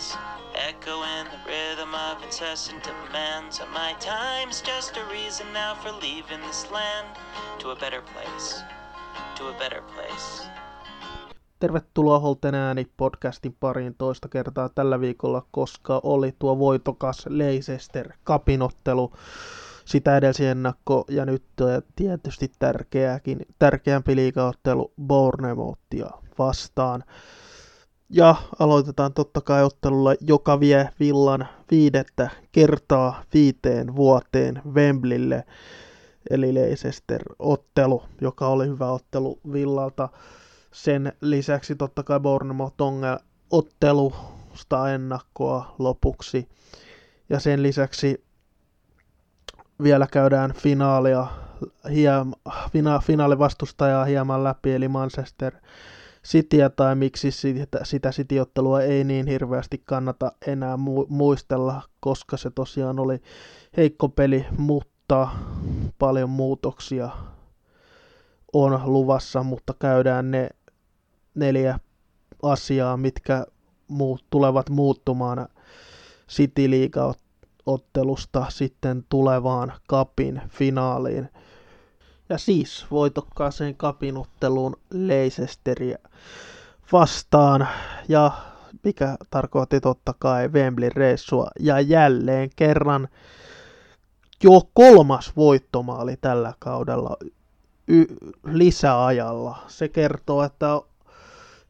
hands, echoing the rhythm of incessant demands. And my time's just a reason now for leaving this land to a better place, to a better place. Tervetuloa Holten ääni podcastin pariin toista kertaa tällä viikolla, koska oli tuo voitokas Leicester kapinottelu. Sitä edelsi ennakko ja nyt tietysti tärkeäkin, tärkeämpi liigaottelu Bournemouthia vastaan. Ja aloitetaan totta kai ottelulla, joka vie villan viidettä kertaa viiteen vuoteen Wembleylle. Eli Leicester-ottelu, joka oli hyvä ottelu villalta. Sen lisäksi totta kai Bournemouth ottelusta ennakkoa lopuksi. Ja sen lisäksi vielä käydään finaalia, hiem, fina, finaalivastustajaa hieman läpi, eli Manchester Cityä tai miksi sitä, sitä City-ottelua ei niin hirveästi kannata enää mu- muistella, koska se tosiaan oli heikko peli, mutta paljon muutoksia on luvassa, mutta käydään ne neljä asiaa, mitkä muut, tulevat muuttumaan City Liiga ottelusta sitten tulevaan kapin finaaliin. Ja siis voitokkaaseen kapinotteluun Leicesteria vastaan. Ja mikä tarkoitti totta kai Wembley reissua. Ja jälleen kerran jo kolmas voittomaali tällä kaudella y- lisäajalla. Se kertoo, että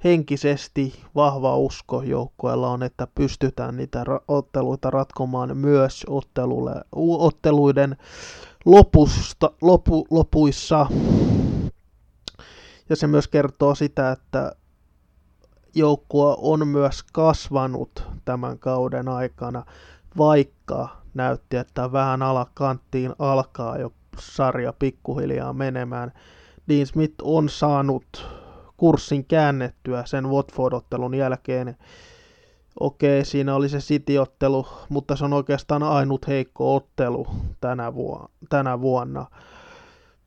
henkisesti vahva usko joukkueella on, että pystytään niitä otteluita ratkomaan myös otteluille, otteluiden lopusta, lopu, lopuissa. Ja se myös kertoo sitä, että joukkue on myös kasvanut tämän kauden aikana, vaikka näytti, että vähän alakanttiin alkaa jo sarja pikkuhiljaa menemään. Dean Smith on saanut kurssin käännettyä sen Watford-ottelun jälkeen. Okei, siinä oli se City-ottelu, mutta se on oikeastaan ainut heikko ottelu tänä, vuonna. Tänä vuonna.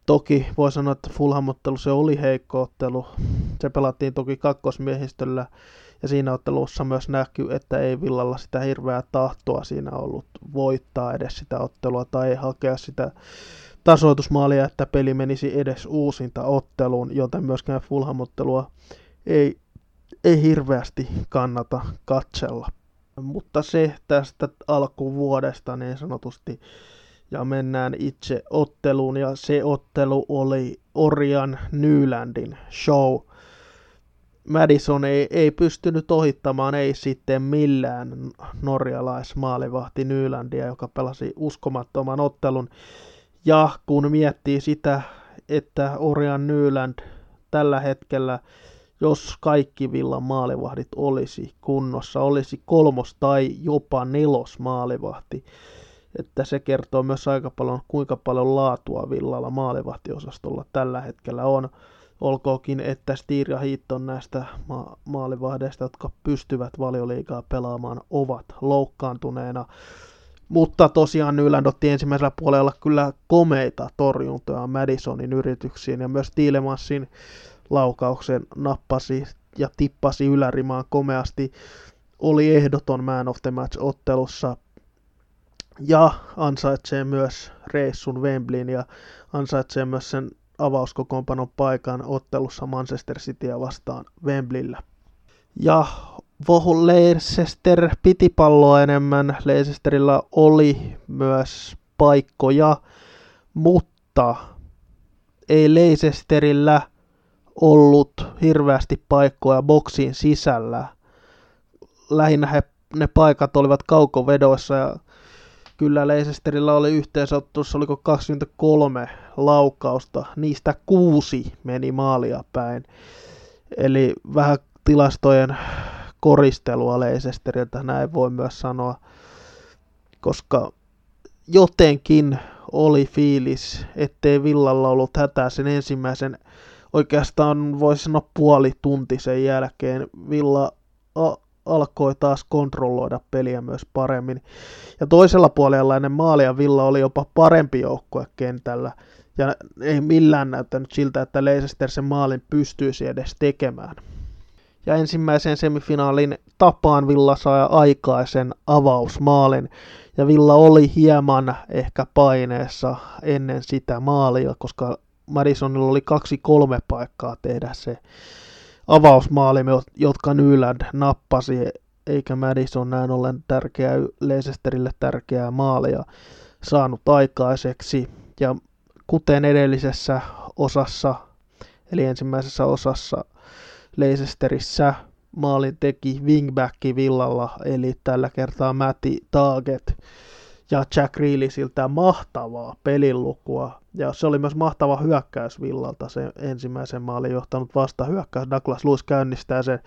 Toki voi sanoa, että Fulham-ottelu se oli heikko ottelu. Se pelattiin toki kakkosmiehistöllä ja siinä ottelussa myös näkyy, että ei Villalla sitä hirveää tahtoa siinä ollut voittaa edes sitä ottelua tai hakea sitä tasoitusmaalia, että peli menisi edes uusinta otteluun, joten myöskään Fulham-ottelua ei, ei hirveästi kannata katsella. Mutta se tästä alkuvuodesta niin sanotusti, ja mennään itse otteluun, ja se ottelu oli Orian Nylandin show. Madison ei, ei pystynyt ohittamaan, ei sitten millään norjalaismaalivahti Nylandia, joka pelasi uskomattoman ottelun. Ja kun miettii sitä, että Orian Nyland tällä hetkellä, jos kaikki villan maalivahdit olisi kunnossa, olisi kolmos tai jopa nelos maalivahti, että se kertoo myös aika paljon, kuinka paljon laatua villalla maalivahtiosastolla tällä hetkellä on. Olkoonkin, että Stier ja Hiitton näistä ma- maalivahdeista, jotka pystyvät valioliigaa pelaamaan, ovat loukkaantuneena. Mutta tosiaan Nyland otti ensimmäisellä puolella kyllä komeita torjuntoja Madisonin yrityksiin ja myös Tiilemassin laukauksen nappasi ja tippasi ylärimaan komeasti. Oli ehdoton man of the match ottelussa ja ansaitsee myös reissun Wembleyin ja ansaitsee myös sen avauskokoonpanon paikan ottelussa Manchester Cityä vastaan Wembleyllä. Ja Leicester piti palloa enemmän, Leicesterillä oli myös paikkoja, mutta ei Leicesterillä ollut hirveästi paikkoja boksin sisällä. Lähinnä he, ne paikat olivat kaukovedoissa ja kyllä Leicesterillä oli yhteensottussa, oliko 23 laukausta, niistä kuusi meni maalia päin. Eli vähän tilastojen koristelua Leicesteriltä, näin voi myös sanoa, koska jotenkin oli fiilis, ettei Villalla ollut hätää sen ensimmäisen, oikeastaan voisi sanoa puoli tunti sen jälkeen. Villa a- alkoi taas kontrolloida peliä myös paremmin. Ja toisella puolella ennen maalia Villa oli jopa parempi joukkue kentällä. Ja ei millään näyttänyt siltä, että Leicester sen maalin pystyisi edes tekemään. Ja ensimmäisen semifinaalin tapaan Villa sai aikaisen avausmaalin. Ja Villa oli hieman ehkä paineessa ennen sitä maalia, koska Madisonilla oli kaksi-kolme paikkaa tehdä se avausmaali, jotka Nyland nappasi, eikä Madison näin ollen tärkeää, Leicesterille tärkeää maalia saanut aikaiseksi. Ja kuten edellisessä osassa, eli ensimmäisessä osassa Leicesterissä maalin teki wingbacki villalla, eli tällä kertaa Matti Target ja Jack Reelisiltä mahtavaa pelilukua. Ja se oli myös mahtava hyökkäys Villalta, se ensimmäisen maalin johtanut vasta hyökkäys. Douglas Lewis käynnistää sen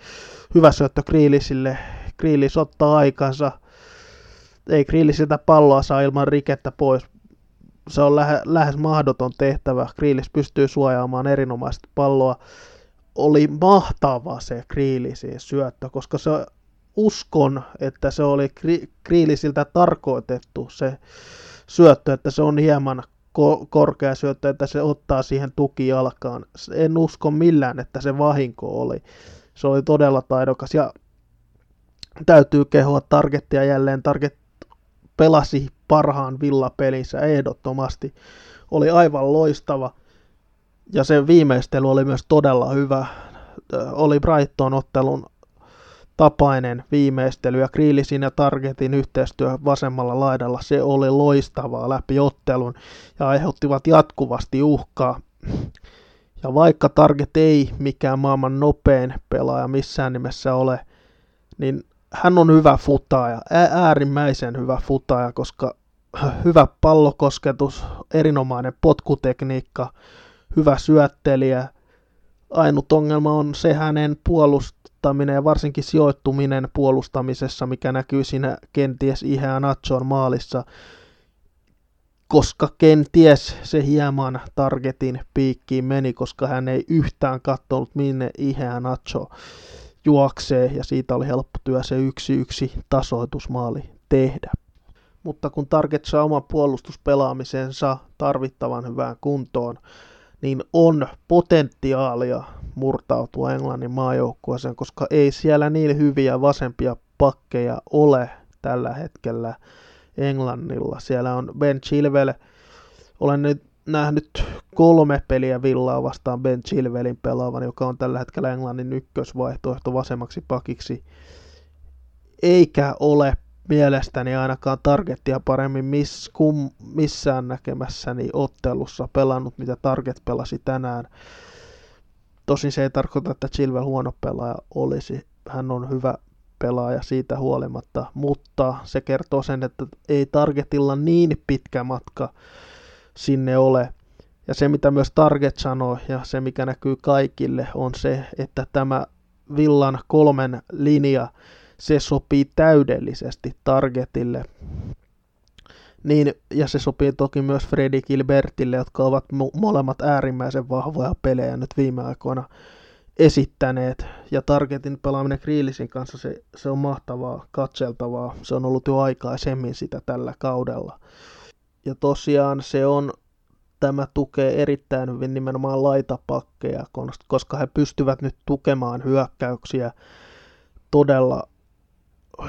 hyvä syöttö Grealisille. Grealis ottaa aikansa. Ei Grealisiltä palloa saa ilman rikettä pois. Se on lähe, lähes mahdoton tehtävä. Grealis pystyy suojaamaan erinomaisesti palloa. Oli mahtava se Grealisin syöttö, koska se uskon, että se oli Kriilisiltä tarkoitettu se syöttö, että se on hieman ko- korkea syöttö, että se ottaa siihen tukijalkaan. En usko millään, että se vahinko oli. Se oli todella taidokas ja täytyy kehua Targettia jälleen. Target pelasi parhaan villapelinsä ehdottomasti. Oli aivan loistava ja sen viimeistely oli myös todella hyvä. Oli Brighton-ottelun tapainen viimeistely ja Grealishin ja Targetin yhteistyö vasemmalla laidalla, se oli loistavaa läpi ottelun ja aiheuttivat jatkuvasti uhkaa. Ja vaikka Target ei mikään maailman nopein pelaaja missään nimessä ole, niin hän on hyvä futaaja, äärimmäisen hyvä futaaja, koska hyvä pallokosketus, erinomainen potkutekniikka, hyvä syöttelijä. Ainut ongelma on se hänen puolust sijoittaminen ja varsinkin sijoittuminen puolustamisessa, mikä näkyy siinä kenties Ihä Nachon maalissa, koska kenties se hieman targetin piikkiin meni, koska hän ei yhtään katsonut minne Ihä Nacho juoksee ja siitä oli helppo työ se yksi yksi tasoitusmaali tehdä. Mutta kun Target saa oman puolustuspelaamisensa tarvittavan hyvään kuntoon, niin on potentiaalia murtautua Englannin maajoukkueeseen, koska ei siellä niin hyviä vasempia pakkeja ole tällä hetkellä Englannilla. Siellä on Ben Chilwell, olen nyt nähnyt kolme peliä Villaa vastaan Ben Chilwellin pelaavan, joka on tällä hetkellä Englannin ykkösvaihtoehto vasemmaksi pakiksi. Eikä ole mielestäni ainakaan targettia paremmin miss, kum, missään näkemässäni ottelussa pelannut, mitä Target pelasi tänään. Tosin se ei tarkoita, että Chilwell huono pelaaja olisi. Hän on hyvä pelaaja siitä huolimatta, mutta se kertoo sen, että ei Targetilla niin pitkä matka sinne ole. Ja se, mitä myös Target sanoi, ja se, mikä näkyy kaikille, on se, että tämä Villan kolmen linja, se sopii täydellisesti Targetille. Niin, ja se sopii toki myös Freddy Gilbertille, jotka ovat mo- molemmat äärimmäisen vahvoja pelejä nyt viime aikoina esittäneet. Ja Targetin pelaaminen Kriilisin kanssa, se, se on mahtavaa, katseltavaa. Se on ollut jo aikaisemmin sitä tällä kaudella. Ja tosiaan se on, tämä tukee erittäin hyvin nimenomaan laitapakkeja, koska he pystyvät nyt tukemaan hyökkäyksiä todella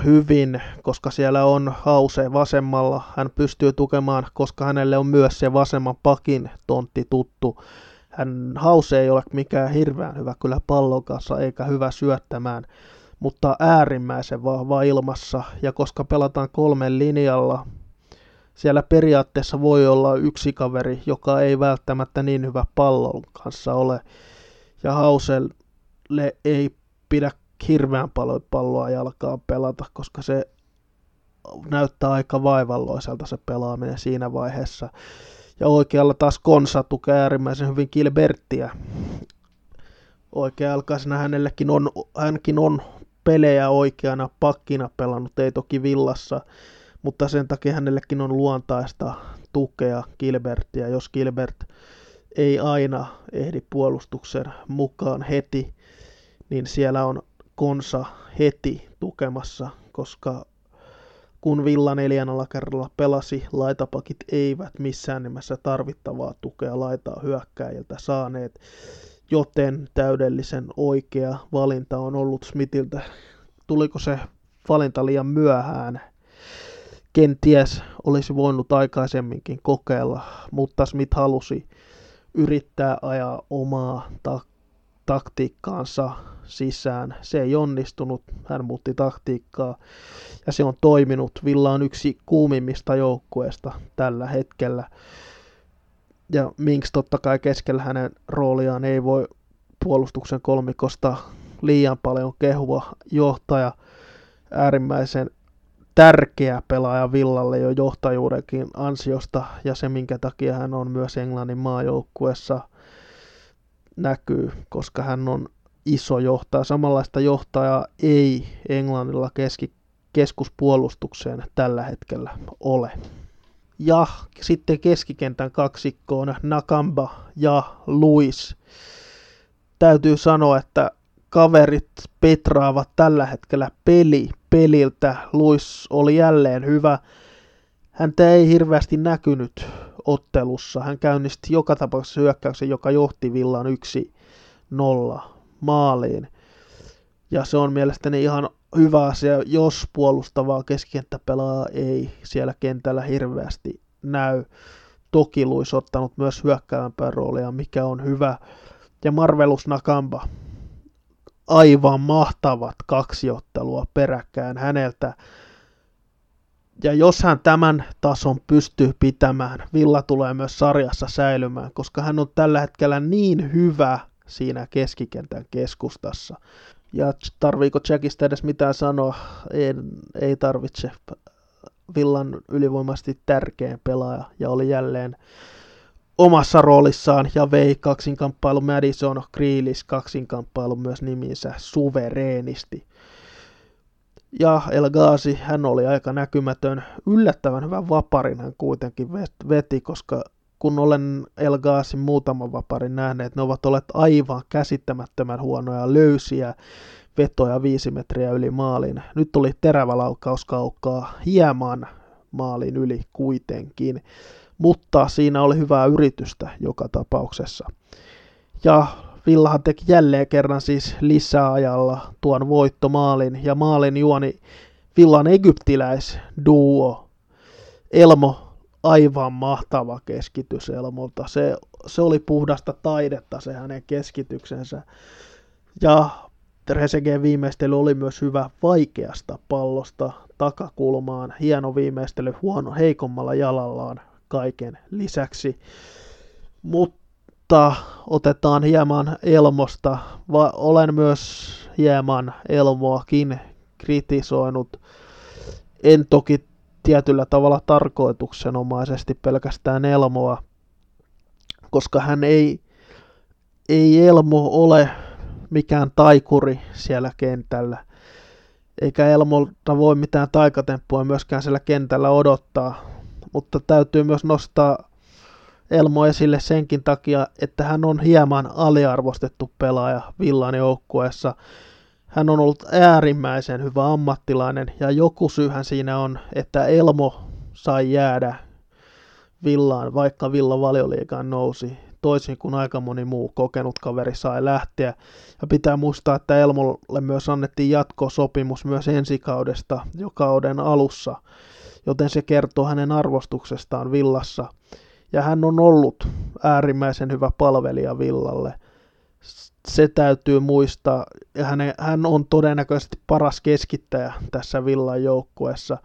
hyvin, koska siellä on Hause vasemmalla. Hän pystyy tukemaan, koska hänelle on myös se vasemman pakin tontti tuttu. Hän Hause ei ole mikään hirveän hyvä kyllä pallon kanssa eikä hyvä syöttämään, mutta äärimmäisen vahva ilmassa. Ja koska pelataan kolmen linjalla, siellä periaatteessa voi olla yksi kaveri, joka ei välttämättä niin hyvä pallon kanssa ole. Ja Hauselle ei pidä hirveän paljon palloa jalkaa pelata, koska se näyttää aika vaivalloiselta se pelaaminen siinä vaiheessa. Ja oikealla taas Konsa tukee äärimmäisen hyvin Gilberttiä. Oikea-alkaisena hänellekin on, hänkin on pelejä oikeana pakkina pelannut, ei toki villassa, mutta sen takia hänellekin on luontaista tukea Gilberttiä, jos Gilbert ei aina ehdi puolustuksen mukaan heti, niin siellä on Konsa heti tukemassa, koska kun Villa neljännellä kerralla pelasi, laitapakit eivät missään nimessä tarvittavaa tukea laitaa hyökkäjiltä saaneet. joten täydellisen oikea valinta on ollut Smithiltä. Tuliko se valinta liian myöhään? Kenties olisi voinut aikaisemminkin kokeilla, mutta Smith halusi yrittää ajaa omaa ta- taktiikkaansa sisään. Se ei onnistunut, hän muutti taktiikkaa ja se on toiminut. Villa on yksi kuumimmista joukkueista tällä hetkellä. Ja Minks totta kai keskellä hänen rooliaan ei voi puolustuksen kolmikosta liian paljon kehua. Johtaja äärimmäisen tärkeä pelaaja Villalle jo johtajuudenkin ansiosta ja se minkä takia hän on myös Englannin maajoukkuessa näkyy, koska hän on iso johtaja. Samanlaista johtajaa ei Englannilla keski, keskuspuolustukseen tällä hetkellä ole. Ja sitten keskikentän kaksikkoon Nakamba ja Luis. Täytyy sanoa, että kaverit petraavat tällä hetkellä peli peliltä. Luis oli jälleen hyvä. Häntä ei hirveästi näkynyt ottelussa. Hän käynnisti joka tapauksessa hyökkäyksen, joka johti Villan 1-0 maaliin. Ja se on mielestäni ihan hyvä asia, jos puolustavaa keskikenttäpelaa ei siellä kentällä hirveästi näy. Toki Luis ottanut myös hyökkäävämpää roolia, mikä on hyvä. Ja Marvelus Nakamba, aivan mahtavat kaksi ottelua peräkkäin häneltä. Ja jos hän tämän tason pystyy pitämään, Villa tulee myös sarjassa säilymään, koska hän on tällä hetkellä niin hyvä siinä keskikentän keskustassa. Ja tarviiko Jackista edes mitään sanoa? Ei, ei tarvitse. Villan ylivoimaisesti tärkein pelaaja ja oli jälleen omassa roolissaan ja vei kaksinkamppailu Madison Grealish kaksinkamppailu myös niminsä suvereenisti. Ja El Ghazi, hän oli aika näkymätön, yllättävän hyvän vaparin hän kuitenkin veti, koska kun olen El Ghazin muutaman vaparin nähneet, ne ovat olleet aivan käsittämättömän huonoja löysiä vetoja viisi metriä yli maalin. Nyt tuli terävä laukaus kaukaa hieman maalin yli kuitenkin mutta siinä oli hyvää yritystä joka tapauksessa. Ja Villahan teki jälleen kerran siis lisäajalla tuon voittomaalin, ja maalin juoni Villan egyptiläisduo. Elmo, aivan mahtava keskitys Elmolta. Se, se oli puhdasta taidetta se hänen keskityksensä. Ja Trezeguet viimeistely oli myös hyvä vaikeasta pallosta takakulmaan. Hieno viimeistely huono heikommalla jalallaan kaiken lisäksi. Mutta otetaan hieman Elmosta. Va- olen myös hieman Elmoakin kritisoinut. En toki tietyllä tavalla tarkoituksenomaisesti pelkästään Elmoa, koska hän ei, ei Elmo ole mikään taikuri siellä kentällä. Eikä Elmolta voi mitään taikatemppua myöskään siellä kentällä odottaa mutta täytyy myös nostaa Elmo esille senkin takia, että hän on hieman aliarvostettu pelaaja Villan joukkueessa. Hän on ollut äärimmäisen hyvä ammattilainen ja joku syyhän siinä on, että Elmo sai jäädä Villaan, vaikka Villa valioliigaan nousi, toisin kuin aika moni muu kokenut kaveri sai lähteä. Ja pitää muistaa, että Elmolle myös annettiin jatkosopimus myös ensi kaudesta jo kauden alussa joten se kertoo hänen arvostuksestaan villassa. Ja hän on ollut äärimmäisen hyvä palvelija villalle. Se täytyy muistaa. Hän, hän on todennäköisesti paras keskittäjä tässä villan joukkueessa.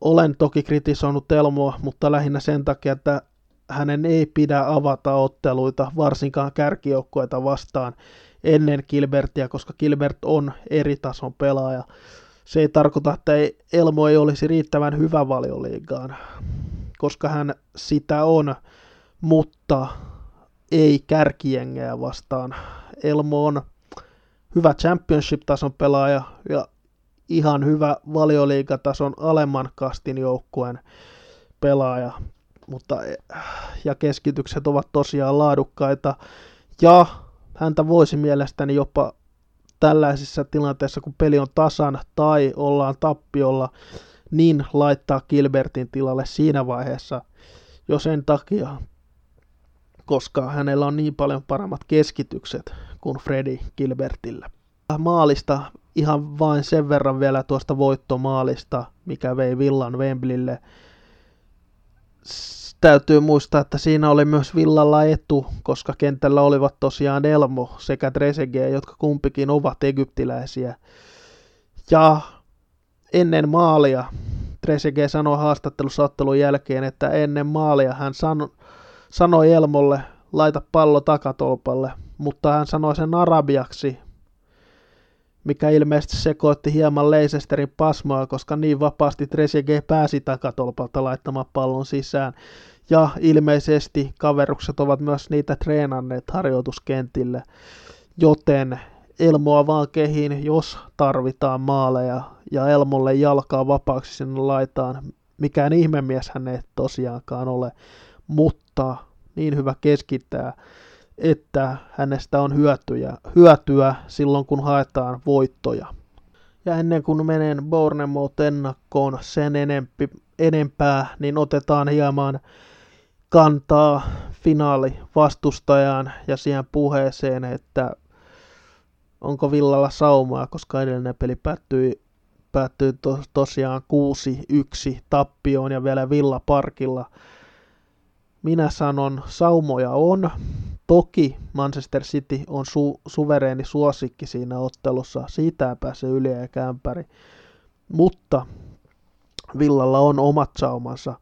Olen toki kritisoinut Elmoa, mutta lähinnä sen takia, että hänen ei pidä avata otteluita, varsinkaan kärkijoukkueita vastaan ennen Gilbertia, koska Gilbert on eri tason pelaaja se ei tarkoita, että Elmo ei olisi riittävän hyvä valioliigaan, koska hän sitä on, mutta ei kärkijengeä vastaan. Elmo on hyvä championship-tason pelaaja ja ihan hyvä valioliigatason alemman kastin joukkueen pelaaja, mutta ja keskitykset ovat tosiaan laadukkaita ja häntä voisi mielestäni jopa tällaisissa tilanteissa, kun peli on tasan tai ollaan tappiolla, niin laittaa Gilbertin tilalle siinä vaiheessa jo sen takia, koska hänellä on niin paljon paremmat keskitykset kuin Freddy Gilbertillä. Maalista ihan vain sen verran vielä tuosta voittomaalista, mikä vei Villan Wembleylle. Täytyy muistaa, että siinä oli myös Villalla etu, koska kentällä olivat tosiaan Elmo sekä Trezeguet, jotka kumpikin ovat egyptiläisiä. Ja ennen maalia Trezeguet sanoi haastattelussa ottelun jälkeen, että ennen maalia hän sano, sanoi Elmolle, laita pallo takatolpalle, mutta hän sanoi sen arabiaksi, mikä ilmeisesti sekoitti hieman Leicesterin pasmoa, koska niin vapaasti Trezeguet pääsi takatolpalta laittamaan pallon sisään. Ja ilmeisesti kaverukset ovat myös niitä treenanneet harjoituskentille, joten Elmoa vaan kehiin, jos tarvitaan maaleja, ja Elmolle jalkaa vapaaksi sinne laitaan. Mikään ihmemies hän ei tosiaankaan ole, mutta niin hyvä keskittää, että hänestä on hyötyä, hyötyä silloin, kun haetaan voittoja. Ja ennen kuin menen Bournemouth ennakkoon sen enempi, enempää, niin otetaan hieman kantaa finaali vastustajaan ja siihen puheeseen, että onko Villalla saumaa, koska edellinen peli päättyi, päättyi to, tosiaan 6-1 tappioon ja vielä Villa Parkilla. Minä sanon, saumoja on. Toki Manchester City on su- suvereeni suosikki siinä ottelussa, siitä ei pääse yli ja kämpäri. Mutta Villalla on omat saumansa.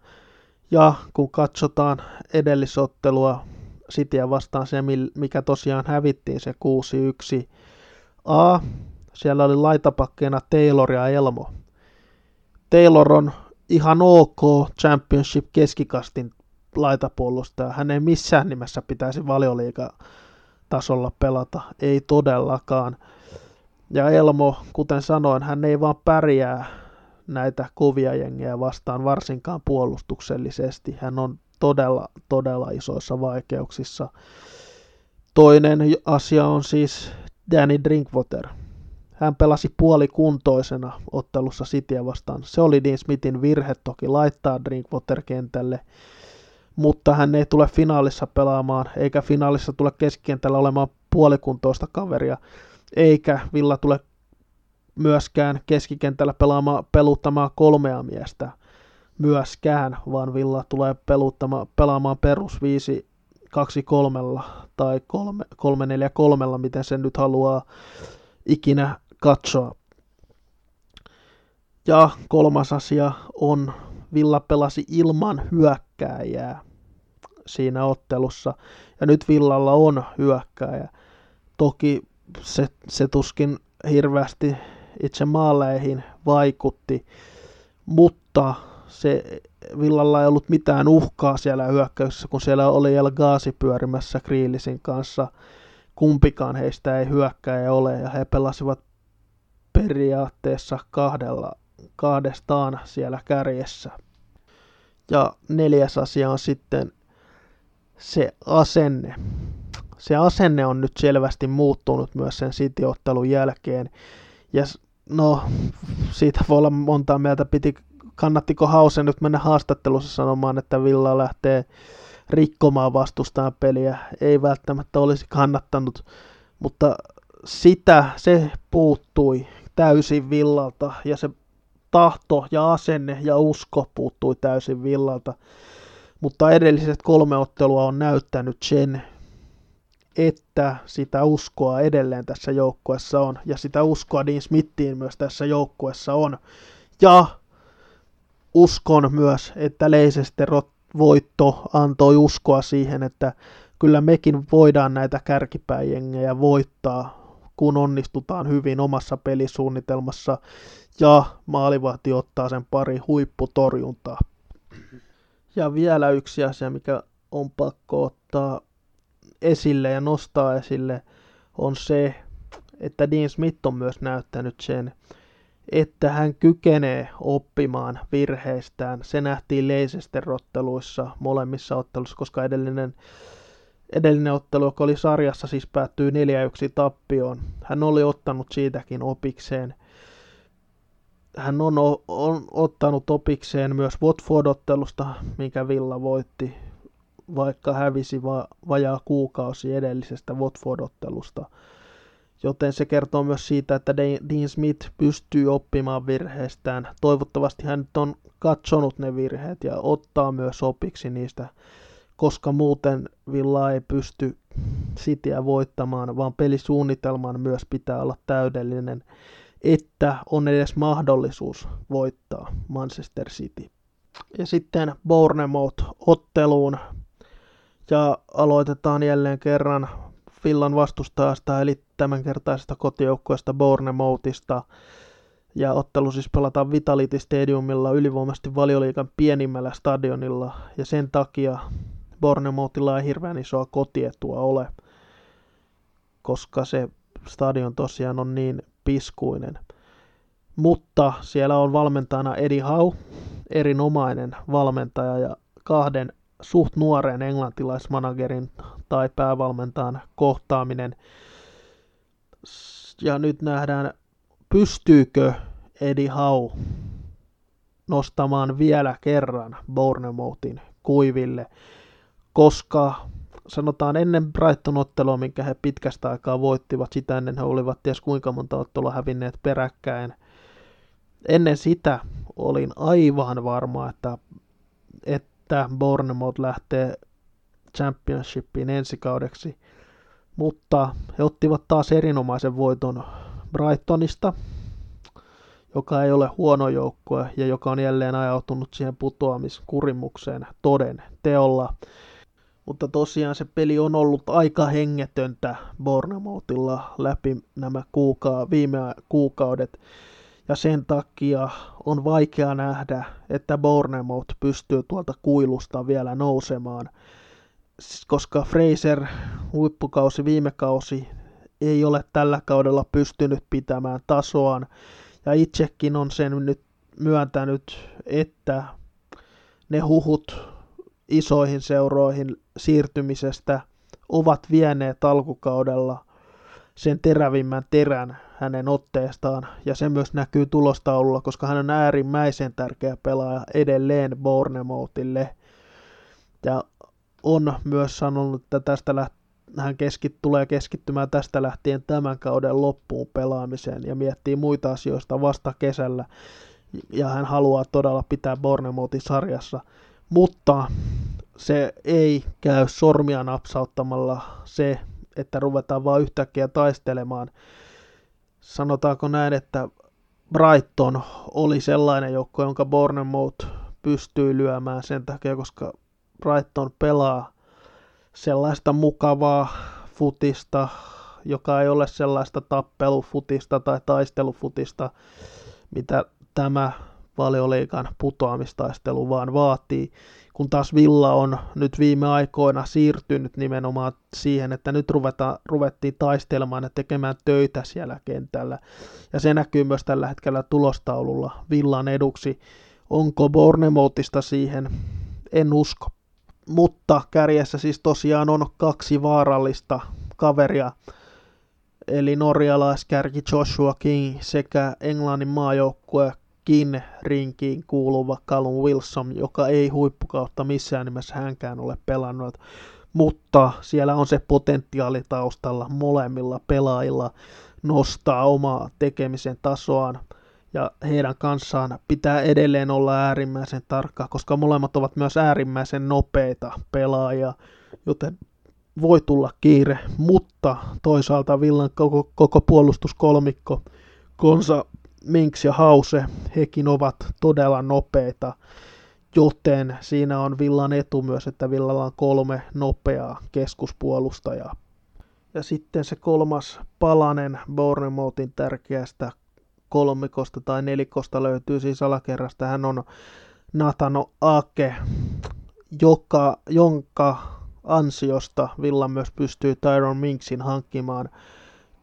Ja kun katsotaan edellisottelua Cityä vastaan se, mikä tosiaan hävittiin se 6-1, A, siellä oli laitapakkeena Taylor ja Elmo. Taylor on ihan ok Championship keskikastin laitapuolustaja. Hän ei missään nimessä pitäisi valioliiga tasolla pelata, ei todellakaan. Ja Elmo, kuten sanoin, hän ei vaan pärjää näitä kovia jengejä vastaan, varsinkaan puolustuksellisesti. Hän on todella, todella isoissa vaikeuksissa. Toinen asia on siis Danny Drinkwater. Hän pelasi puolikuntoisena ottelussa Cityä vastaan. Se oli Dean Smithin virhe toki laittaa Drinkwater kentälle, mutta hän ei tule finaalissa pelaamaan, eikä finaalissa tule keskikentällä olemaan puolikuntoista kaveria, eikä Villa tule myöskään keskikentällä pelaamaan, peluttamaan kolmea miestä myöskään, vaan Villa tulee peluttamaan, pelaamaan perus 5 2 kolmella tai 3, 3 4 kolmella, miten sen nyt haluaa ikinä katsoa. Ja kolmas asia on, Villa pelasi ilman hyökkääjää siinä ottelussa. Ja nyt Villalla on hyökkääjä. Toki se, se tuskin hirveästi itse maaleihin vaikutti, mutta se Villalla ei ollut mitään uhkaa siellä hyökkäyksessä, kun siellä oli El Ghazi pyörimässä Kriilisin kanssa. Kumpikaan heistä ei hyökkäjä ole ja he pelasivat periaatteessa kahdella, kahdestaan siellä kärjessä. Ja neljäs asia on sitten se asenne. Se asenne on nyt selvästi muuttunut myös sen City-ottelun jälkeen. Ja no, siitä voi olla montaa mieltä, piti kannattiko Hausen nyt mennä haastattelussa sanomaan, että Villa lähtee rikkomaan vastustaan peliä. Ei välttämättä olisi kannattanut, mutta sitä se puuttui täysin Villalta ja se tahto ja asenne ja usko puuttui täysin Villalta. Mutta edelliset kolme ottelua on näyttänyt sen, että sitä uskoa edelleen tässä joukkuessa on, ja sitä uskoa Dean Smithiin myös tässä joukkuessa on. Ja uskon myös, että Leicester voitto antoi uskoa siihen, että kyllä mekin voidaan näitä kärkipäijengejä voittaa, kun onnistutaan hyvin omassa pelisuunnitelmassa ja maalivahti ottaa sen pari huipputorjuntaa. Ja vielä yksi asia, mikä on pakko ottaa esille ja nostaa esille, on se, että Dean Smith on myös näyttänyt sen, että hän kykenee oppimaan virheistään. Se nähtiin Leicester-otteluissa, molemmissa otteluissa, koska edellinen, edellinen ottelu, joka oli sarjassa, siis päättyi 4-1 tappioon. Hän oli ottanut siitäkin opikseen. Hän on, on ottanut opikseen myös Watford-ottelusta, minkä Villa voitti. vaikka hävisi va- vajaa kuukausi edellisestä Watford-ottelusta. Joten se kertoo myös siitä, että Dean Smith pystyy oppimaan virheistään. Toivottavasti hän nyt on katsonut ne virheet ja ottaa myös opiksi niistä, koska muuten Villa ei pysty Cityä voittamaan, vaan pelisuunnitelman myös pitää olla täydellinen, että on edes mahdollisuus voittaa Manchester City. Ja sitten Bournemouth-otteluun ja aloitetaan jälleen kerran Villan vastustajasta, eli tämänkertaisesta kotijoukkueesta Bournemouthista. Ja ottelu siis pelataan Vitality Stadiumilla ylivoimaisesti valioliikan pienimmällä stadionilla, ja sen takia Bournemouthilla ei hirveän isoa kotietua ole, koska se stadion tosiaan on niin piskuinen. Mutta siellä on valmentajana Eddie Howe, erinomainen valmentaja ja kahden suht nuoren englantilaismanagerin tai päävalmentajan kohtaaminen. Ja nyt nähdään, pystyykö Eddie Howe nostamaan vielä kerran Bournemouthin kuiville, koska sanotaan ennen Brighton-ottelua, minkä he pitkästä aikaa voittivat, sitä ennen he olivat ties kuinka monta ottelua hävinneet peräkkäin. Ennen sitä olin aivan varma, että, että Bournemouth lähtee Championshipiin ensi kaudeksi, mutta he ottivat taas erinomaisen voiton Brightonista, joka ei ole huono joukkue ja joka on jälleen ajautunut siihen putoamiskurimukseen toden teolla. Mutta tosiaan se peli on ollut aika hengetöntä Bournemouthilla läpi nämä kuuka- viime kuukaudet. Ja sen takia on vaikea nähdä, että Bournemouth pystyy tuolta kuilusta vielä nousemaan. Koska Fraser huippukausi viime kausi ei ole tällä kaudella pystynyt pitämään tasoaan. Ja itsekin on sen nyt myöntänyt, että ne huhut isoihin seuroihin siirtymisestä ovat vieneet alkukaudella sen terävimmän terän hänen otteestaan, ja se myös näkyy tulostaululla, koska hän on äärimmäisen tärkeä pelaaja edelleen Bournemouthille. Ja on myös sanonut, että tästä läht- hän keskit- tulee keskittymään tästä lähtien tämän kauden loppuun pelaamiseen ja miettii muita asioista vasta kesällä. Ja hän haluaa todella pitää Bournemouthin sarjassa. Mutta se ei käy sormia napsauttamalla se, että ruvetaan vaan yhtäkkiä taistelemaan. Sanotaanko näin, että Brighton oli sellainen joukko, jonka Bournemouth pystyi lyömään sen takia, koska Brighton pelaa sellaista mukavaa futista, joka ei ole sellaista tappelufutista tai taistelufutista, mitä tämä valioliikan putoamistaistelu vaan vaatii, kun taas Villa on nyt viime aikoina siirtynyt nimenomaan siihen, että nyt ruveta, ruvettiin taistelemaan ja tekemään töitä siellä kentällä. Ja se näkyy myös tällä hetkellä tulostaululla Villan eduksi. Onko Bornemotista siihen? En usko. Mutta kärjessä siis tosiaan on kaksi vaarallista kaveria, eli norjalaiskärki Joshua King sekä Englannin maajoukkue kin rinkiin kuuluva Callum Wilson, joka ei huippukautta missään nimessä hänkään ole pelannut, mutta siellä on se potentiaali taustalla molemmilla pelaajilla nostaa omaa tekemisen tasoaan ja heidän kanssaan pitää edelleen olla äärimmäisen tarkka, koska molemmat ovat myös äärimmäisen nopeita pelaajia, joten voi tulla kiire, mutta toisaalta Villan koko, koko puolustuskolmikko, Konsa, Minks ja Hause, hekin ovat todella nopeita, joten siinä on Villan etu myös, että Villalla on kolme nopeaa keskuspuolustajaa. Ja sitten se kolmas palanen Bournemouthin tärkeästä kolmikosta tai nelikosta löytyy siis alakerrasta. Hän on Natano Ake, joka, jonka ansiosta Villa myös pystyy Tyron Minksin hankkimaan,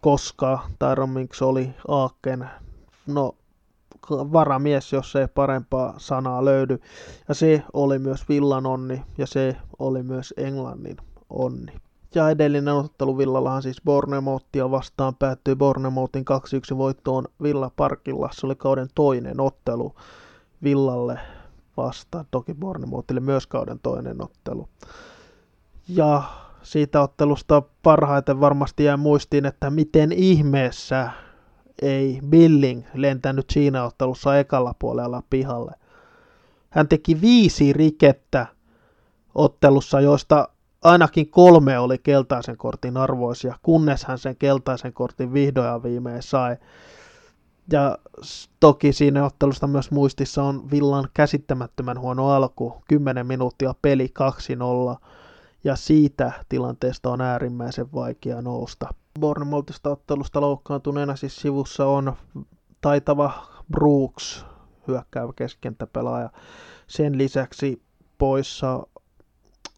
koska Tyron Minks oli Aaken no, varamies, jos ei parempaa sanaa löydy. Ja se oli myös Villan onni ja se oli myös Englannin onni. Ja edellinen ottelu Villallahan siis Bornemouthia vastaan päättyi Bornemouthin 2-1 voittoon Villa Parkilla. Se oli kauden toinen ottelu Villalle vastaan, toki Bornemouthille myös kauden toinen ottelu. Ja siitä ottelusta parhaiten varmasti jää muistiin, että miten ihmeessä ei Billing lentänyt siinä ottelussa ekalla puolella pihalle. Hän teki viisi rikettä ottelussa, joista ainakin kolme oli keltaisen kortin arvoisia, kunnes hän sen keltaisen kortin vihdoin ja viimein sai. Ja toki siinä ottelusta myös muistissa on Villan käsittämättömän huono alku, 10 minuuttia peli 2-0, ja siitä tilanteesta on äärimmäisen vaikea nousta. Bournemouthista ottelusta loukkaantuneena siis sivussa on taitava Brooks, hyökkäävä keskentäpelaaja. Sen lisäksi poissa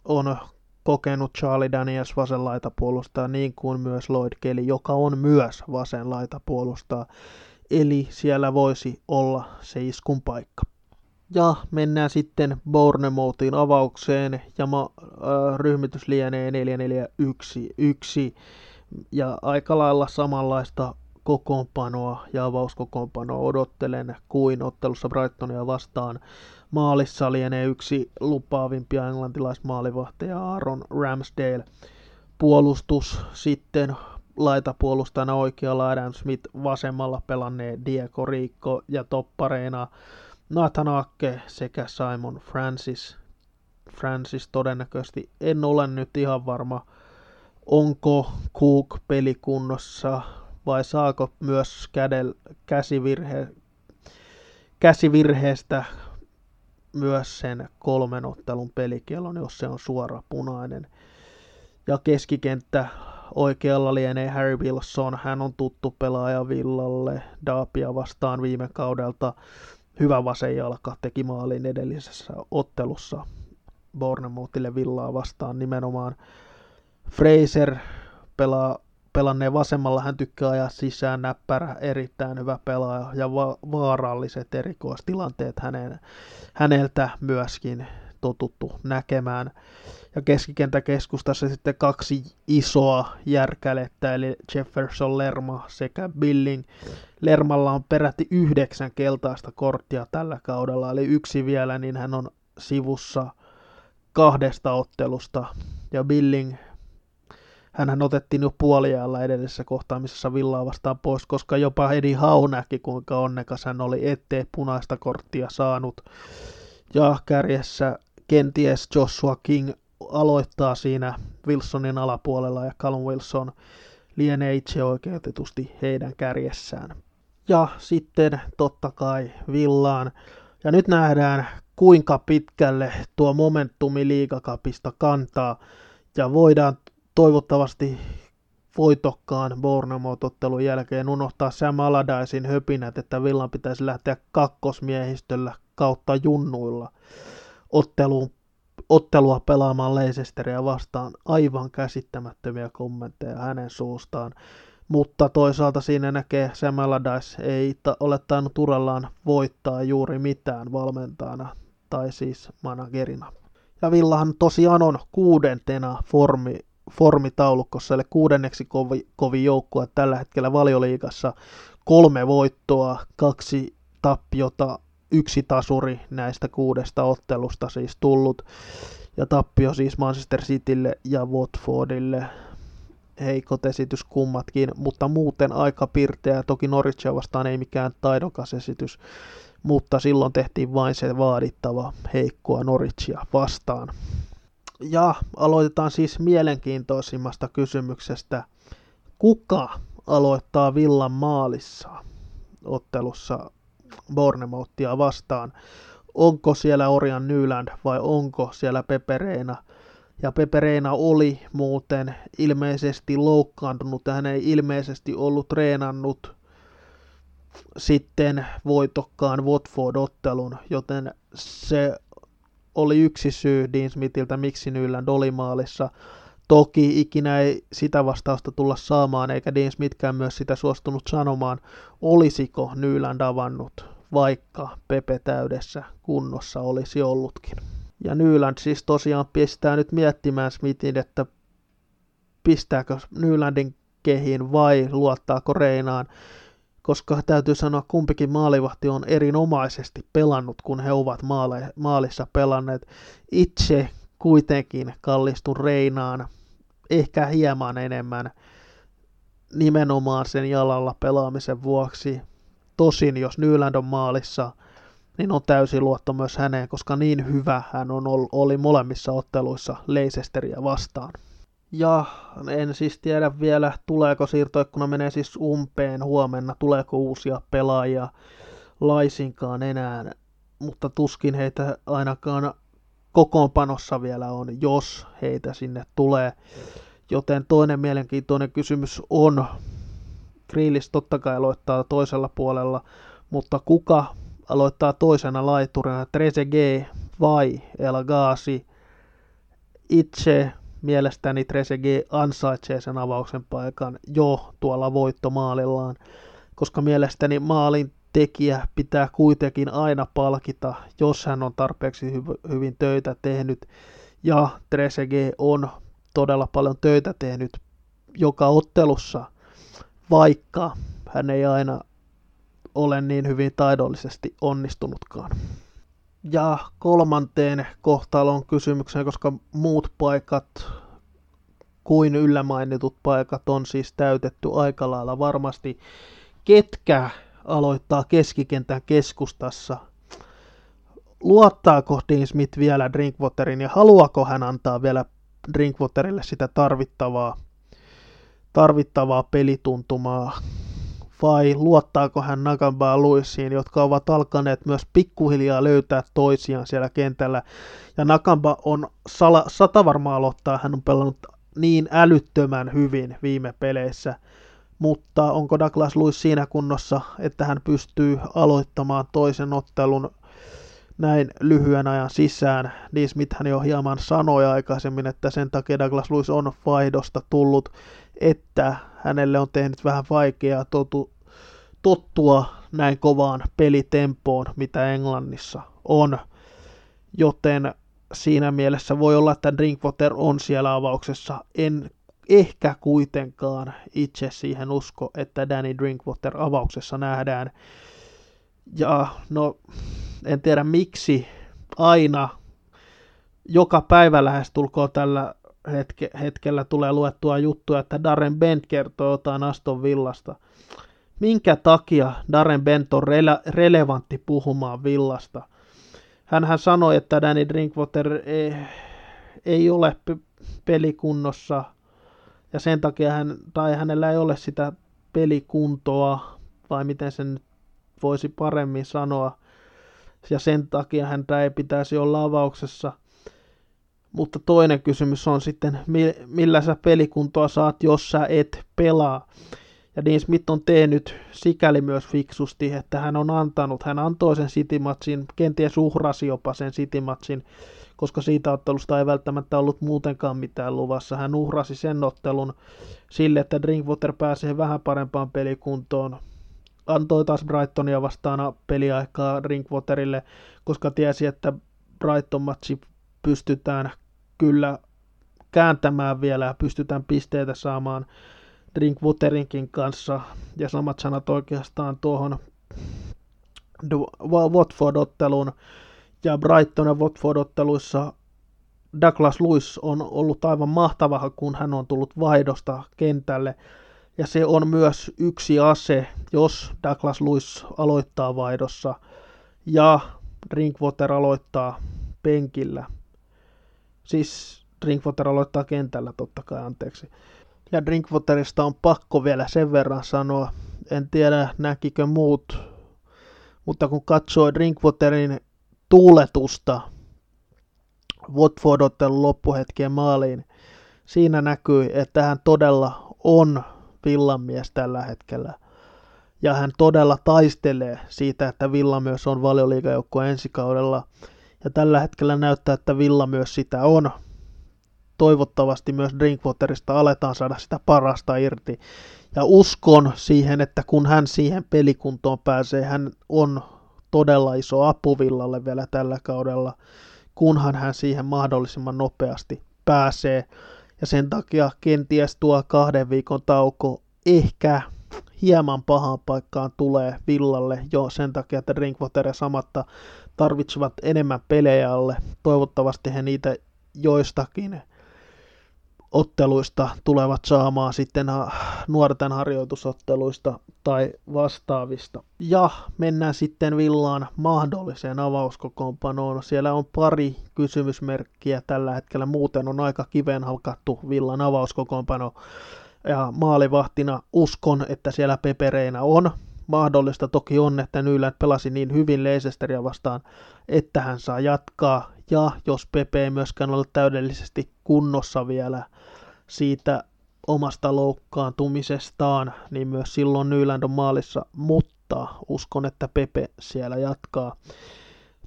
on kokenut Charlie Daniels vasen laitapuolustaja, niin kuin myös Lloyd Kelly, joka on myös vasen laitapuolustaja. Eli siellä voisi olla se iskun paikka. Ja mennään sitten Bournemouthin avaukseen ja ma- äh, ryhmitys lienee 4-4-1-1 ja aika lailla samanlaista kokoonpanoa ja avauskokoonpanoa odottelen kuin ottelussa Brightonia vastaan. Maalissa lienee yksi lupaavimpia englantilaismaalivahteja Aaron Ramsdale. Puolustus sitten laitapuolustajana oikealla Adam Smith, vasemmalla pelannee Diego Rico ja toppareina Nathan Akke sekä Simon Francis. Francis todennäköisesti en ole nyt ihan varma, onko Cook pelikunnossa vai saako myös kädel, käsivirhe, käsivirheestä myös sen kolmen ottelun pelikielon, jos se on suora punainen. Ja keskikenttä oikealla lienee Harry Wilson, hän on tuttu pelaaja Villalle, Daapia vastaan viime kaudelta. Hyvä vasen jalka, teki maalin edellisessä ottelussa Bournemouthille Villaa vastaan nimenomaan. Fraser pelaa pelanneen vasemmalla hän tykkää ajaa sisään näppärä, erittäin hyvä pelaaja ja va- vaaralliset erikoistilanteet hänen, häneltä myöskin totuttu näkemään. Ja keskikentäkeskustassa sitten kaksi isoa järkälettä, eli Jefferson Lerma sekä Billing. Lermalla on peräti yhdeksän keltaista korttia tällä kaudella, eli yksi vielä, niin hän on sivussa kahdesta ottelusta. Ja Billing Hänhän otettiin jo puoliajalla edellisessä kohtaamisessa Villaa vastaan pois, koska jopa Edi Hau näki, kuinka onnekas hän oli, ettei punaista korttia saanut. Ja kärjessä kenties Joshua King aloittaa siinä Wilsonin alapuolella ja Callum Wilson lienee itse oikeutetusti heidän kärjessään. Ja sitten totta kai Villaan. Ja nyt nähdään, kuinka pitkälle tuo momentumi liigakapista kantaa. Ja voidaan toivottavasti voitokkaan Bournemouth-ottelun jälkeen unohtaa Sam Aladaisin höpinät, että Villan pitäisi lähteä kakkosmiehistöllä kautta junnuilla otteluun, ottelua pelaamaan Leicesteria vastaan. Aivan käsittämättömiä kommentteja hänen suustaan. Mutta toisaalta siinä näkee Sam Allardyce ei ta- ole tainnut urallaan voittaa juuri mitään valmentajana tai siis managerina. Ja Villahan tosiaan on kuudentena formi, formitaulukossa, eli kuudenneksi kovi, kovin joukkue tällä hetkellä valioliigassa. Kolme voittoa, kaksi tappiota, yksi tasuri näistä kuudesta ottelusta siis tullut. Ja tappio siis Manchester Citylle ja Watfordille. Heikot esitys kummatkin, mutta muuten aika pirteä. Toki Norwichia vastaan ei mikään taidokas esitys, mutta silloin tehtiin vain se vaadittava heikkoa Norwichia vastaan. Ja aloitetaan siis mielenkiintoisimmasta kysymyksestä. Kuka aloittaa Villan maalissa ottelussa Bornemouthia vastaan? Onko siellä Orian Nyland vai onko siellä Pepereina? Ja Pepereina oli muuten ilmeisesti loukkaantunut ja hän ei ilmeisesti ollut treenannut sitten voitokkaan Watford-ottelun, joten se oli yksi syy Dean Smithiltä, miksi Nyland oli maalissa. Toki ikinä ei sitä vastausta tulla saamaan, eikä Dean Smithkään myös sitä suostunut sanomaan, olisiko Nyland avannut, vaikka Pepe täydessä kunnossa olisi ollutkin. Ja Nyland siis tosiaan pistää nyt miettimään Smithin, että pistääkö Nylandin kehiin vai luottaako Reinaan koska täytyy sanoa, kumpikin maalivahti on erinomaisesti pelannut, kun he ovat maale, maalissa pelanneet. Itse kuitenkin kallistun Reinaan ehkä hieman enemmän nimenomaan sen jalalla pelaamisen vuoksi. Tosin jos Nyland on maalissa, niin on täysin luotto myös häneen, koska niin hyvä hän on oli molemmissa otteluissa Leicesteria vastaan. Ja en siis tiedä vielä, tuleeko siirtoikkuna menee siis umpeen huomenna, tuleeko uusia pelaajia laisinkaan enää, mutta tuskin heitä ainakaan kokoonpanossa vielä on, jos heitä sinne tulee. Joten toinen mielenkiintoinen kysymys on, Grillis totta kai aloittaa toisella puolella, mutta kuka aloittaa toisena laiturina, Trezeguet vai El Ghazi? Itse mielestäni Trezeguet ansaitsee sen avauksen paikan jo tuolla voittomaalillaan, koska mielestäni maalin tekijä pitää kuitenkin aina palkita, jos hän on tarpeeksi hy- hyvin töitä tehnyt. Ja Trezeguet on todella paljon töitä tehnyt joka ottelussa, vaikka hän ei aina ole niin hyvin taidollisesti onnistunutkaan. Ja kolmanteen kohtalon kysymykseen, koska muut paikat kuin yllämainitut paikat on siis täytetty aika lailla varmasti. Ketkä aloittaa keskikentän keskustassa? Luottaako Dean Smith vielä Drinkwaterin ja haluaako hän antaa vielä Drinkwaterille sitä tarvittavaa, tarvittavaa pelituntumaa vai luottaako hän Nakambaa Luisiin, jotka ovat alkaneet myös pikkuhiljaa löytää toisiaan siellä kentällä. Ja Nakamba on sala, sata varmaa aloittaa, hän on pelannut niin älyttömän hyvin viime peleissä, mutta onko Douglas Lewis siinä kunnossa, että hän pystyy aloittamaan toisen ottelun näin lyhyen ajan sisään. Niin Smith hän jo hieman sanoi aikaisemmin, että sen takia Douglas Lewis on vaihdosta tullut, että hänelle on tehnyt vähän vaikeaa totu, tottua näin kovaan pelitempoon, mitä Englannissa on. Joten siinä mielessä voi olla, että Drinkwater on siellä avauksessa. En ehkä kuitenkaan itse siihen usko, että Danny Drinkwater avauksessa nähdään. Ja no, en tiedä miksi aina joka päivä lähestulkoon tällä hetke, hetkellä tulee luettua juttuja, että Darren Bent kertoo jotain Aston Villasta. Minkä takia Darren Bent on rele- relevantti puhumaan Villasta? Hänhän sanoi, että Danny Drinkwater ei, ei ole pelikunnossa ja sen takia hän, tai hänellä ei ole sitä pelikuntoa, vai miten sen voisi paremmin sanoa, ja sen takia häntä ei pitäisi olla avauksessa. Mutta toinen kysymys on sitten, millä sä pelikuntoa saat, jos sä et pelaa. Ja Dean Smith on tehnyt sikäli myös fiksusti, että hän on antanut, hän antoi sen City-matsin, kenties uhrasi jopa sen City-matsin, koska siitä ottelusta ei välttämättä ollut muutenkaan mitään luvassa. Hän uhrasi sen ottelun sille, että Drinkwater pääsee vähän parempaan pelikuntoon. Antoi taas Brightonia vastaan peliaikaa Drinkwaterille, koska tiesi, että Brighton-matsi pystytään kyllä kääntämään vielä ja pystytään pisteitä saamaan Drinkwaterinkin kanssa. Ja samat sanat oikeastaan tuohon Watford-otteluun ja Brighton ja Watford-otteluissa Douglas Lewis on ollut aivan mahtava, kun hän on tullut vaihdosta kentälle. Ja se on myös yksi ase, jos Douglas Lewis aloittaa vaihdossa ja Drinkwater aloittaa penkillä. Siis Drinkwater aloittaa kentällä totta kai, anteeksi. Ja Drinkwaterista on pakko vielä sen verran sanoa, en tiedä näkikö muut, mutta kun katsoi Drinkwaterin tuuletusta Watford-ottelun loppuhetkien maaliin, siinä näkyy, että hän todella on villamies tällä hetkellä. Ja hän todella taistelee siitä, että Villa myös on valioliigajoukko ensi kaudella. Ja tällä hetkellä näyttää, että Villa myös sitä on. Toivottavasti myös Drinkwaterista aletaan saada sitä parasta irti. Ja uskon siihen, että kun hän siihen pelikuntoon pääsee, hän on todella iso apuvillalle vielä tällä kaudella, kunhan hän siihen mahdollisimman nopeasti pääsee. Ja sen takia kenties tuo kahden viikon tauko ehkä hieman pahaan paikkaan tulee Villalle jo sen takia, että Drinkwater ja Samatta tarvitsevat enemmän pelejä alle. Toivottavasti he niitä joistakin otteluista tulevat saamaan sitten nuorten harjoitusotteluista tai vastaavista. Ja mennään sitten Villaan mahdolliseen avauskokoonpanoon. Siellä on pari kysymysmerkkiä tällä hetkellä. Muuten on aika kiveen halkattu Villan avauskokoonpano. Ja maalivahtina uskon, että siellä Pepereinä on. Mahdollista toki on, että Nylund pelasi niin hyvin Leicesteria vastaan, että hän saa jatkaa. Ja jos Pepe ei myöskään ole täydellisesti kunnossa vielä siitä omasta loukkaantumisestaan, niin myös silloin Nyland on maalissa, mutta uskon, että Pepe siellä jatkaa.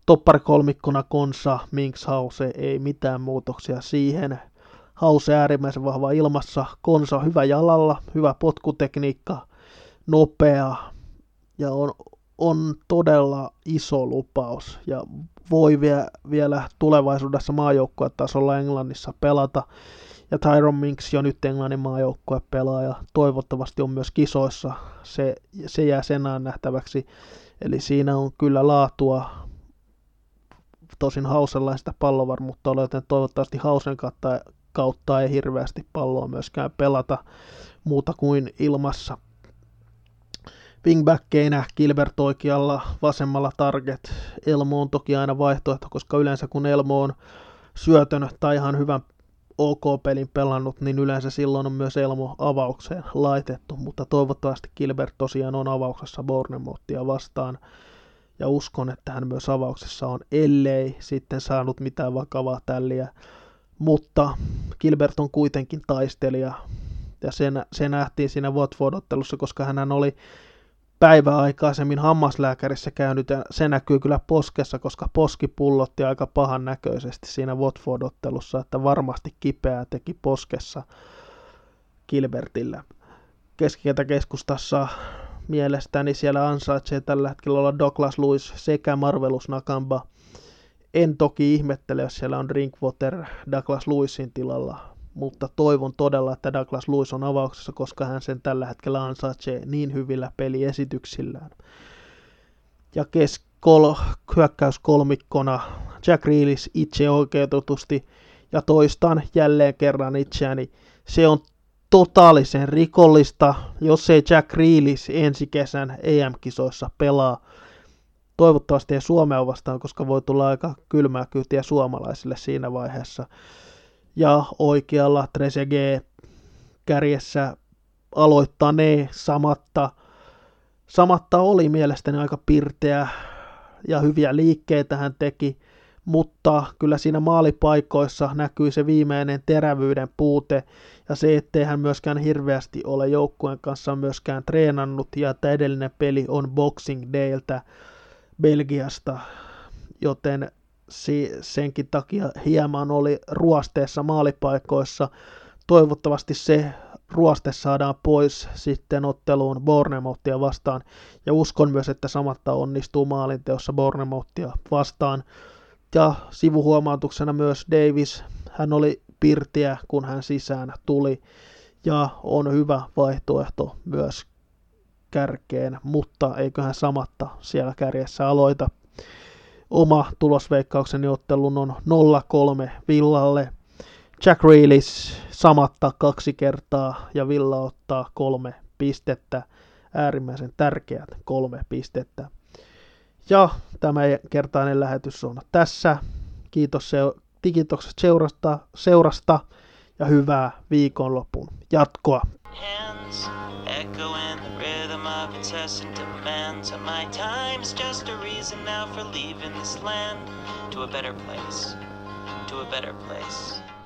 Topparikolmikkona Konsa, Minks Hause, ei mitään muutoksia siihen. Hause äärimmäisen vahva ilmassa, Konsa hyvä jalalla, hyvä potkutekniikka, nopea ja on, on todella iso lupaus ja voi vie, vielä tulevaisuudessa maajoukkuetasolla Englannissa pelata. Ja Tyron Minks jo nyt Englannin maajoukkue pelaaja, toivottavasti on myös kisoissa, se, se jää senään nähtäväksi. Eli siinä on kyllä laatua, tosin hausenlaista pallovarmuutta ole, joten toivottavasti hausen kautta, kautta ei hirveästi palloa myöskään pelata muuta kuin ilmassa. Wingbackkeinä Gilbert oikealla, vasemmalla target. Elmo on toki aina vaihtoehto, koska yleensä kun Elmo on syötön tai ihan hyvän OK-pelin pelannut, niin yleensä silloin on myös Elmo avaukseen laitettu, mutta toivottavasti Gilbert tosiaan on avauksessa Bournemouthia vastaan, ja uskon, että hän myös avauksessa on, ellei sitten saanut mitään vakavaa tälliä, mutta Gilbert on kuitenkin taistelija, ja se, se nähtiin siinä Watford-ottelussa, koska hän oli päivää aikaisemmin hammaslääkärissä käynyt ja se näkyy kyllä poskessa, koska poski pullotti aika pahan näköisesti siinä Watford-ottelussa, että varmasti kipeää teki poskessa Gilbertillä. Keskikentä keskustassa mielestäni siellä ansaitsee tällä hetkellä olla Douglas Lewis sekä Marvelus Nakamba. En toki ihmettele, jos siellä on Drinkwater Douglas Lewisin tilalla mutta toivon todella, että Douglas Lewis on avauksessa, koska hän sen tällä hetkellä ansaitsee niin hyvillä peliesityksillään. Ja keskol, hyökkäys kolmikkona Jack Reelis itse oikeutetusti, ja toistan jälleen kerran itseäni, se on totaalisen rikollista, jos ei Jack Reelis ensi kesän EM-kisoissa pelaa. Toivottavasti ei Suomea vastaan, koska voi tulla aika kylmää kyytiä suomalaisille siinä vaiheessa ja oikealla Trezeguet kärjessä aloittanee samatta. Samatta oli mielestäni aika pirteä ja hyviä liikkeitä hän teki, mutta kyllä siinä maalipaikoissa näkyy se viimeinen terävyyden puute ja se, ettei hän myöskään hirveästi ole joukkueen kanssa myöskään treenannut ja että edellinen peli on Boxing Dayltä Belgiasta, joten senkin takia hieman oli ruosteessa maalipaikoissa. Toivottavasti se ruoste saadaan pois sitten otteluun Bournemouthia vastaan. Ja uskon myös, että samatta onnistuu maalinteossa Bournemouthia vastaan. Ja sivuhuomautuksena myös Davis, hän oli pirtiä, kun hän sisään tuli. Ja on hyvä vaihtoehto myös kärkeen, mutta eiköhän samatta siellä kärjessä aloita oma tulosveikkaukseni ottelun on 0-3 Villalle. Jack Reelis samatta kaksi kertaa ja Villa ottaa kolme pistettä. Äärimmäisen tärkeät kolme pistettä. Ja tämä kertainen lähetys on tässä. Kiitos se, digitokset seurasta, seurasta ja hyvää viikonlopun jatkoa. Hands echoing the rhythm of incessant demands, and my time's just a reason now for leaving this land. To a better place, to a better place.